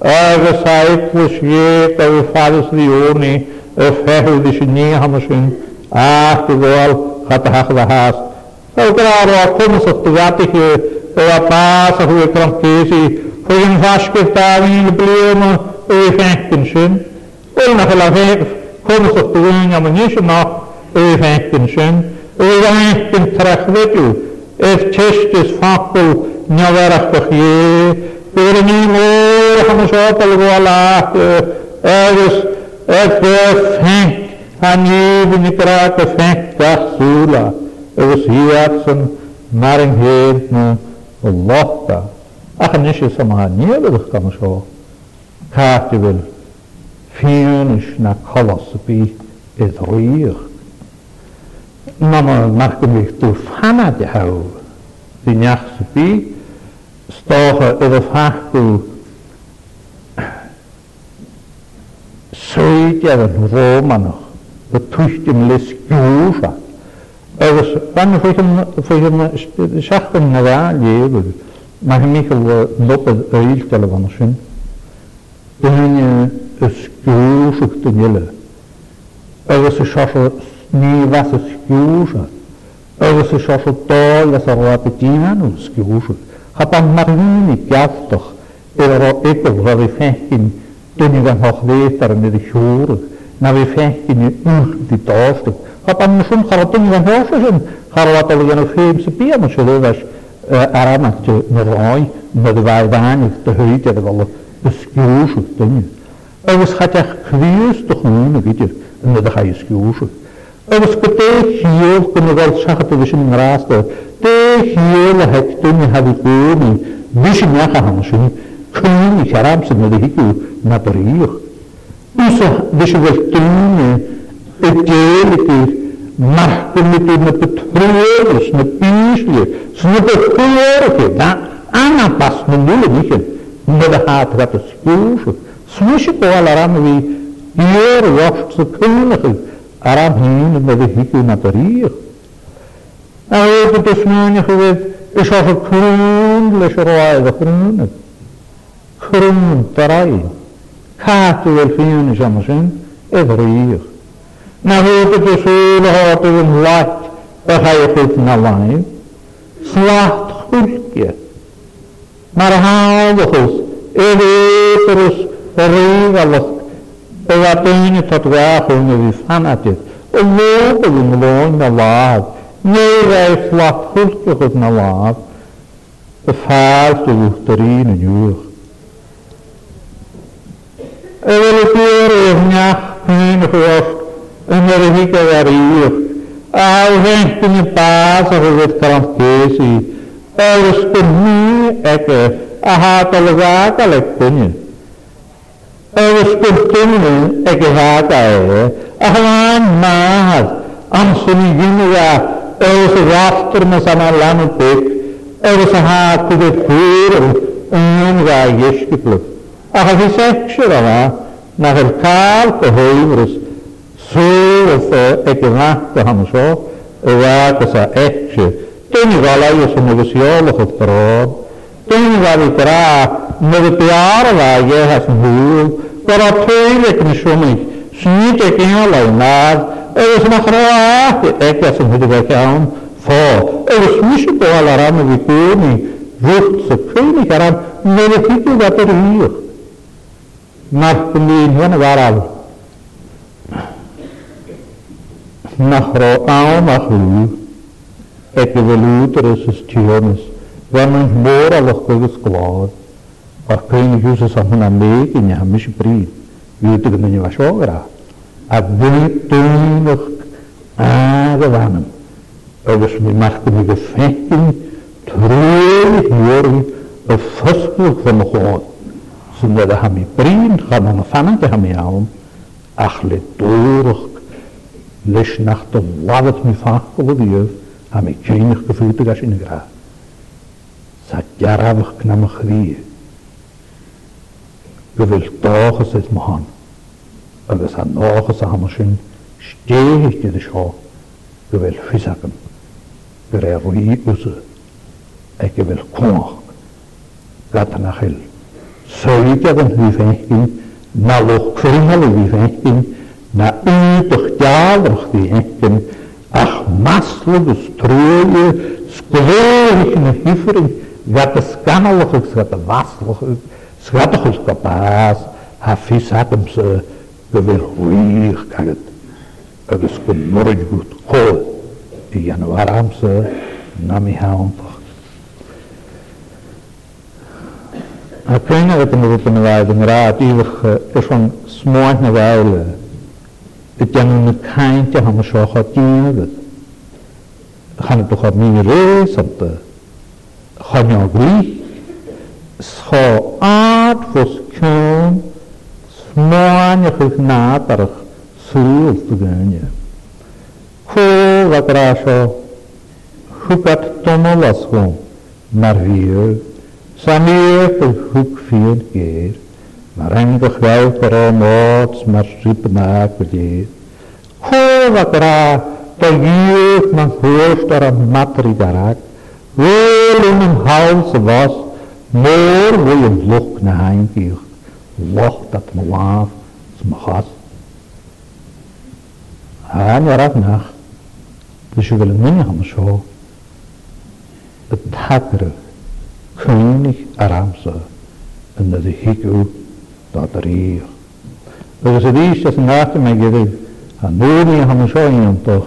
آغس آيت وشيت او فالس ديوني افهو ديش نيها مشين آخ تغوال خطحق has. Εγώ τώρα, όπω σα το βλέπω, έχω πάει σε αυτή τη φαντασία, έχω φτάσει στα αγένια του πλούμου, έχω φέκτενσεν, έχω φέκτενσεν, έχω φέκτενσεν, έχω φέκτενσεν, έχω φέκτενσεν, έχω φέκτενσεν, έχω φέκτενσεν, έχω φέκτενσεν, έχω φέκτενσεν, έχω φέκτενσεν, agus hiíar san mar an héad na ó láta. A chan is sam níadadach gan seo cáte bhfuil fiúnis na cholasapí is riíoch. Na nach go mih tú fanna de ha hí neachsapí stácha ar a fachú Suid ar an Rómanach, go tuistim lis gúfa. Er was lang voor zijn zachten gedaan, leven. Maar hij niet eh, over doppen reëel tellen van een Er was een schuurzoek, was een schuurzoek. Er was een schuurzoek als was een rapetien aan een schuurzoek. Gaat dan maar niet in het toch. Er was een ekel waar in. Toen hij dan nog weet dat Naar in die toestuk. Papa Mishum Kharatum Yon Hoshu Shin Kharatul Yon Hoshim Sipir Mishu Lewis Aram Ak Tu Nirai Nidwai Vain Ik Tu Hui Tu Rival Iskiyushu Tunyu Ewas Khatech Kriyus Tukhun Nibitir Nidwai Iskiyushu Ewas Kute Hiyol Kuna Gal Shakhat Vishim Ngarasta Te Hiyol Hek Tunyu Havi Kuni Vishim Yaka Hamshin Kuni Sharam Sinyadihiku Natariyuk Usa Vishim Vishim porque ele que mais permitiu na Petrópolis, na Pisle, se não for o que dá, há na paz no mundo, dizem, não dá a trata dos cursos, se não chegou a larar no meio, e eu gosto de cunha, a rabina na vejica e na taria. A outra dos cunha, que é só a cunha, que é só a cunha, que é só a cunha, que é só a cunha, que é só a cunha, que é só a cunha, na hwb y bysŵl o hod yw yn lat bychai'ch hyd yn alain. Slat chwylgia. Mae'r hawl ychwys, ef ef yr ef alwch, bydd ar dyn y todwach hwn yw i fanadydd. Y lob yw yn lôn na ladd, neu rai slat chwylgia hyd na ladd, y ffaith yw yr un yn ywch. Yr yw'r yw'r yw'r yw'r yw'r yw'r yw'r yn yr unig gyfariwch, a wrent yn y bas ar yfyd carantys i, yr ysgwni ag e, a ha golygag al egbyn i. Yr ysgwntyn nhw ag e ha gael e, a hlan mahad, amsyn i gyn i a, yr ysgwafter mas yma lan y byg, yr ysgwafter gyda ffyr yn gael ysgwblwg. A hafys eisiau yma, na'r cael gyhoedd rysg. Surofe ekinahtahamso vakasa eche. Τον Ιβαλάγιος ο Μεδοσιόλογος τρόν, τον Ιβαλικρά Μεδοπιάρα Βαγέχας Βουλ, παρατέλε κνησούμενη, σνίτε και όλα ημάς, εγώ σε μαχροάχη έκασε με την κακιάουν φω, εγώ σμίσου το αλαρά με δικούνι, δούχτσε κούνι καράμ, με δεχεί του δαπερίγιο. Μαρκουλίνιον βαράλου. nachraumachu é que velutra sus tiones, vamos mora los coisas claras. Orkani jusa sahuna me que nhamish pri, yutu que minha sogra. Abdeitum agavanam. Agus mi marco mi gefechtin, trúlig que a fosklug van God. Sunda da hami prin, gaman a fanate alma aum, achle doorog leis nach do lagat mi fach go díh ha mé téach go fúta a sin gra. Sa dearabhah na a chrí. Go bhfuil dáchas is mohan, agus an áchas a hamar sin stéhiiste de seo go bhfuil fisacham go ré roií úsa ag go bhfuil nach chiil na ütach javrach die henken, ach maslo du stroje, skvorich na hifring, gata skanalachuk, gata vaslachuk, schatachus kapas, hafis hatem se gewerhuig kaget. Het is kon goed kool. In januari nam ze nami haantocht. Ik weet niet wat ik moet raad. Ik van smaak naar het jang een kindje, hang een schoch op jongen. Gaan het toch op mijn reis op de Hanyagri? Scho aard voor daar is zoel te gaan je. het samir te hoek keer maar wielka moc masz na kudzie. Chowa gra, to wiek er een matri darak, wel in een huis was, moor wil je lucht naar heimkieg. lucht dat me laaf, is me En Haan nach, dus je wil een minne zo. Betakere, koning Aramse, en dat ik ook dat er hier. Dus het is dat een nacht mij gedoe, en nu niet aan de schoen om toch,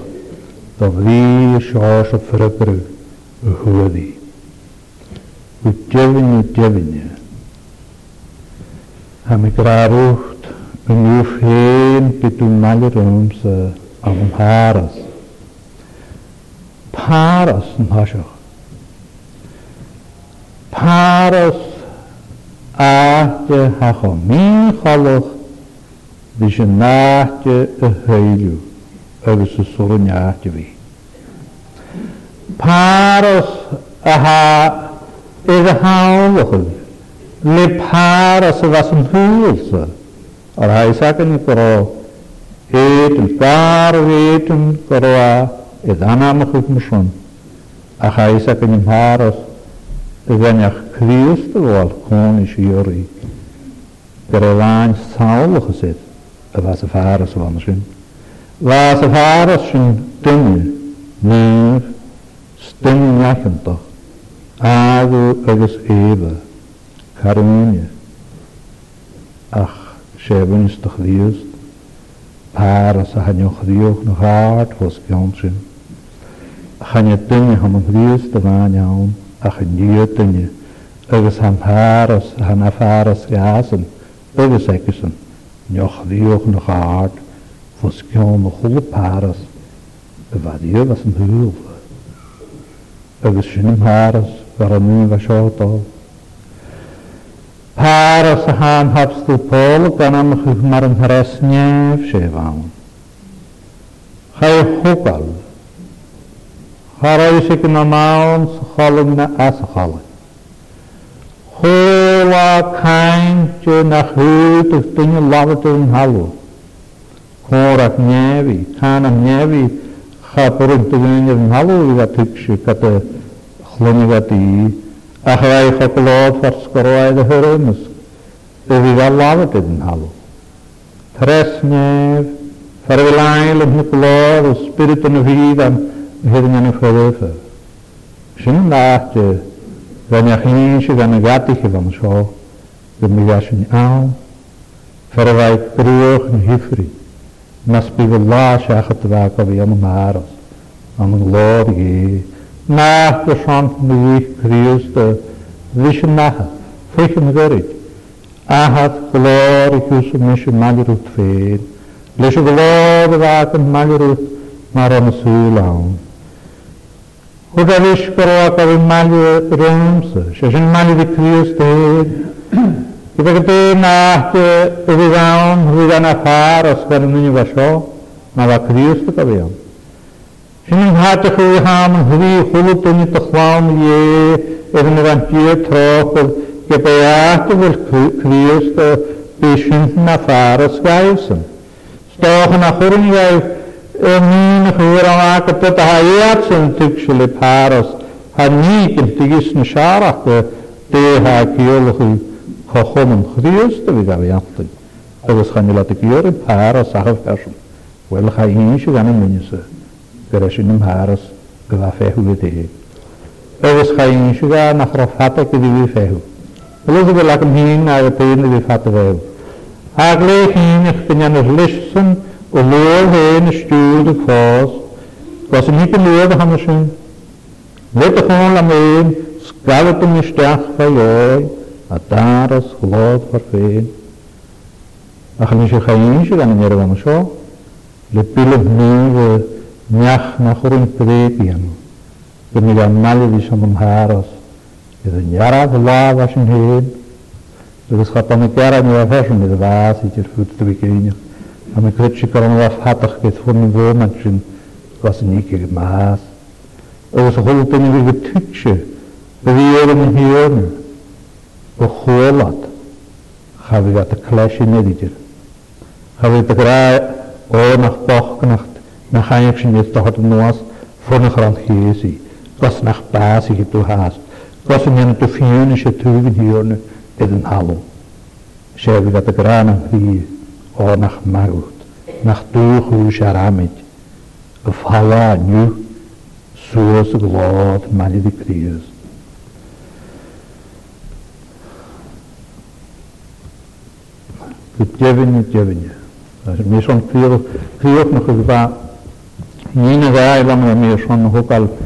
dat wie schaars op verrukkeren, hoe goed die. Hoe tjewin, hoe tjewin je. En ik raar oogt, een uur heen, bitu maler om ze aan hem Paras, een hasjoch. Paras, áte a go mí chaloch de se náte a héú agus sa soneáte bhí. Páras a ar a hálachil le páras a bheit an thuúilsa ar haisacin gorá éan barhéan gorá i d anamachú mar sin a chaisacin páras i bhaineach Chríist a bháil chuáin is dúí. Gur é bháin sálacha si a bheit a fearras bhana sin. Bhás a fearras sin nach níomh doch. águ agus éha carúne ach sébanistach díist páras a haneochríoch na háart hos gan sin. Channe duine ham an ríist a bhain ann ach chu níotinne agus an páras an a fáras gasan agus egusan neoch ddiolch na chaart fos cean na chula páras a bhadío was an húl agus sin am páras var an nŵn fas átál Páras a hán hapstú pól gan am chwch mar an hares nef sé fawn Chai chwgal Charai sy'n gynnal mawn sy'n cholwg na as cholwg Hoa kain jo nach hyd ys dyn y lafod yn halw. Hor at nefi, can am nefi, cha bwrwyd dyn yn halw i fa tygsio gada chlynu fa di. A chrai cha glod farsgoroedd y hyrwmys, ydw i fa lafod yn halw. Tres nef, farwelail yn hyglodd o spirit yn y fydd am hyn yn y ffyrdd. Sy'n lacht ydw. Wenn ich nicht, wenn ich fertig bin, so, dann bin ich schon an, verwijt broer en o Nasbib Allah, zeg het waar, kan weer aan de maras. Aan de glorie. Na de schand nu Christus, de vision nacht, fikken gerit. Ahad glorie, kus mission magerut feen. Lishe glorie, waken magerut, maar aan de zuur Udalish karo akavi mali rõõmsa, šešin mali vikrius teid. Ibagate nahte uvigaon, uvigana far, oskarnuni vašo, nava krius te kaviyam. Šinin bhata kuviham, huvi hulutuni takhvam ye, evnevantie trokov, kepayahte vil krius te, pishint na far, oskayusam. Stoch na khurun yaif, Min hwyramak at byd haiat sy'n tygsil i paros. Hanni gyntigis yn siarach de ha giolwch i chochom yn chrios da fi gael iantag. Agos chanilad y gior i paros ach y fersiwn. Wel cha i eisiau gan y minis y. Gyrraes yn ym haros gyda fehw i deg. Agos cha i eisiau gan ach rafata gyda fi fehw. Wel ydw i lac ymhyn ar y i fi fata fehw. Aglo hyn eich gynion yr lysyn Ο λόγος είναι στήλος φως, το οποίο σημαίνει και λόγο χαμεσόν. Μότος χωρίς λαμβάνης, σκάβεται με στέχα χαϊόι, ατάρας, χλώδος, φαρφέν. Αχ, εμείς οι χαϊνσοί, για να μη ρεβάμε, σω! Λεπίλευμε, νύβε, νιάχνα, χωρίς παιδεία μου. Παιδιά, μάλιδες, σαν τον χάρας. Είναι η αγάπη, λάβα, σαν χέν. Είναι η σκάπη, η αγάπη, λάβα, σαν a mi cwyd sy'n gorau o'r hadach gyda hwn yn fwy mae'n sy'n gos yn unig i'r maas. Oes y hwyl dyn ni wedi tŵtio, bydd i o'r yn hiwn, o chwelod, chafi gat y clash i nedigir. Chafi gat y grau o'r nach boch gnacht, na chaiach sy'n eithaf hod yn nwas, ffwrn o'ch rhan chys i, gos nach bas i hydw hast, gos yn yna dy ffiwn eisiau tŵf yn hiwn, bydd yn halw. Sef i gat na'n hwyr. onach magut, nach duchu sharamit, of hala nu, suas glod mali de krias. Het jevenje, het jevenje. Mij is meer zo'n kriel, nog eens waar, niet een rij lang, maar meer zo'n ook al,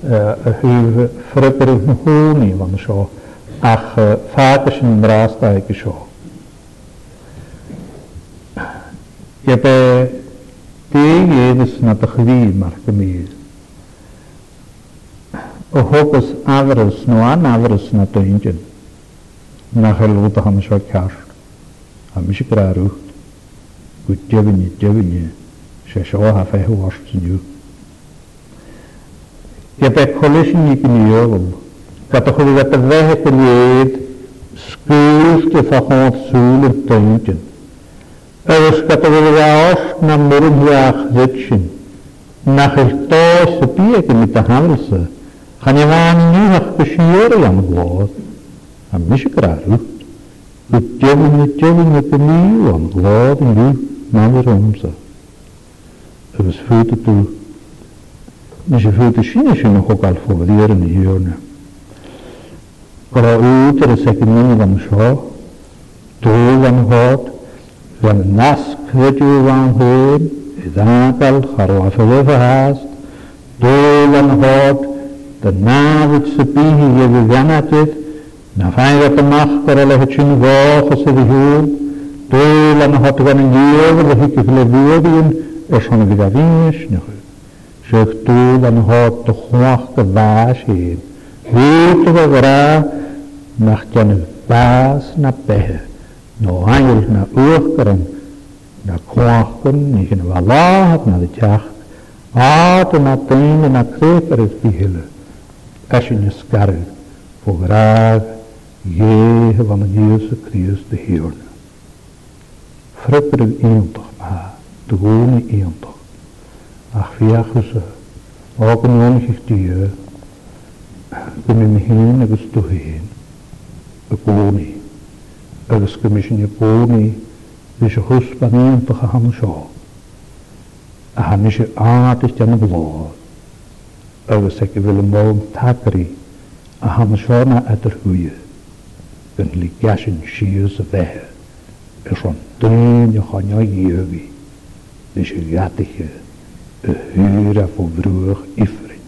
eh, ach, eh, vaak is een Je bij de Jesus na de gewier maar O hokus avarus no an avarus na de injin. Na geloof de hamis wat kaar. Hamis ik raar ucht. Goed jebinje jebinje. Se sio ha fe hwars yn yw. Je bij collision ik in jewel. Gata chwyd gata fehe gyrwyd. Sgwyd gyda hwnt sŵl yn dynjin. Het is een heel groot de mensen die hier zijn, die hier zijn, die hier zijn, die hier zijn, die hier zijn, die hier zijn, die hier zijn, die hier zijn, die hier zijn, die hier zijn, die hier zijn, die hier zijn, die hier zijn, die hier zijn, die hier zijn, die hier zijn, die hier zijn, die hier zijn, die والنسک جوانهود اذا خراف هست دولا هاد na fanga het go do gan hier de hik fle buden wieder winisch ne schef do la na hat to khwach de bash wie to gra nach kan bas na No na na kwakun, na de tjach, aten na teinde na kreper is bihille, Als je skarre, voor graag, jege van de Jezus Christus de Heerne. Fripperig maar, de gewone Ach, via ook een ongezicht je kunnen we heen en we stoeien, agus go mis sin i bónaí bhí sé chus baníontacha han seo. A hanna sé áis deanna blád agus ag go bhfuil móm takeí a han seána idir thuúie gon lí gasin sios a bheitthe is an daine chaine dhéhí na sé gaiiche a thuúra fó bhrúach ifrin.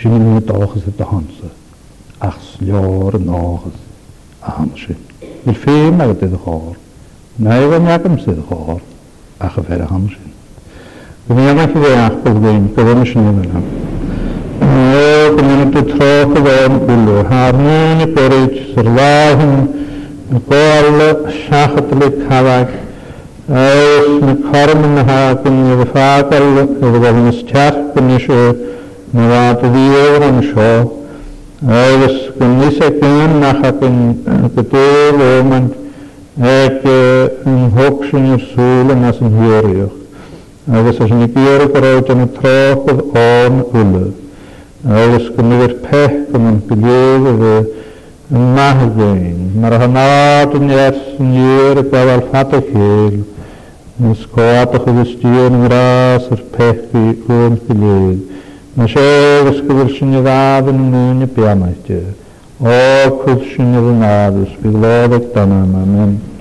Sin dáchas a hansa ach sláir náchas a han sin. Wil fé me de gáir. Ne an negamm si gáir a go fer a ham sin. Go mé me bhé ach go bhéin go sin am. Gomntu tro go bhéin goú Harní peréid sur láhin na gála seachatala chahaid Eis na karman na hagan i fy ffagal i fy gofyn ys teach gan i sio na rad y ddiwr yn sio agus go níos cin nach go déir ó man ag an thug sin ar súla as an hiúíoch. agus as na bíar goráid an tráchad án ule. agus go nuir pech go an goléad a bheith an maithgéin, mar a nád an eas an dhéir a gabhil fata chéil, Nus coatach agus tíon yn rás ar pech i o'n gilydd. Na sé gus go bhfuil sin rád an múna peamaiste. Ó chud sin rád gus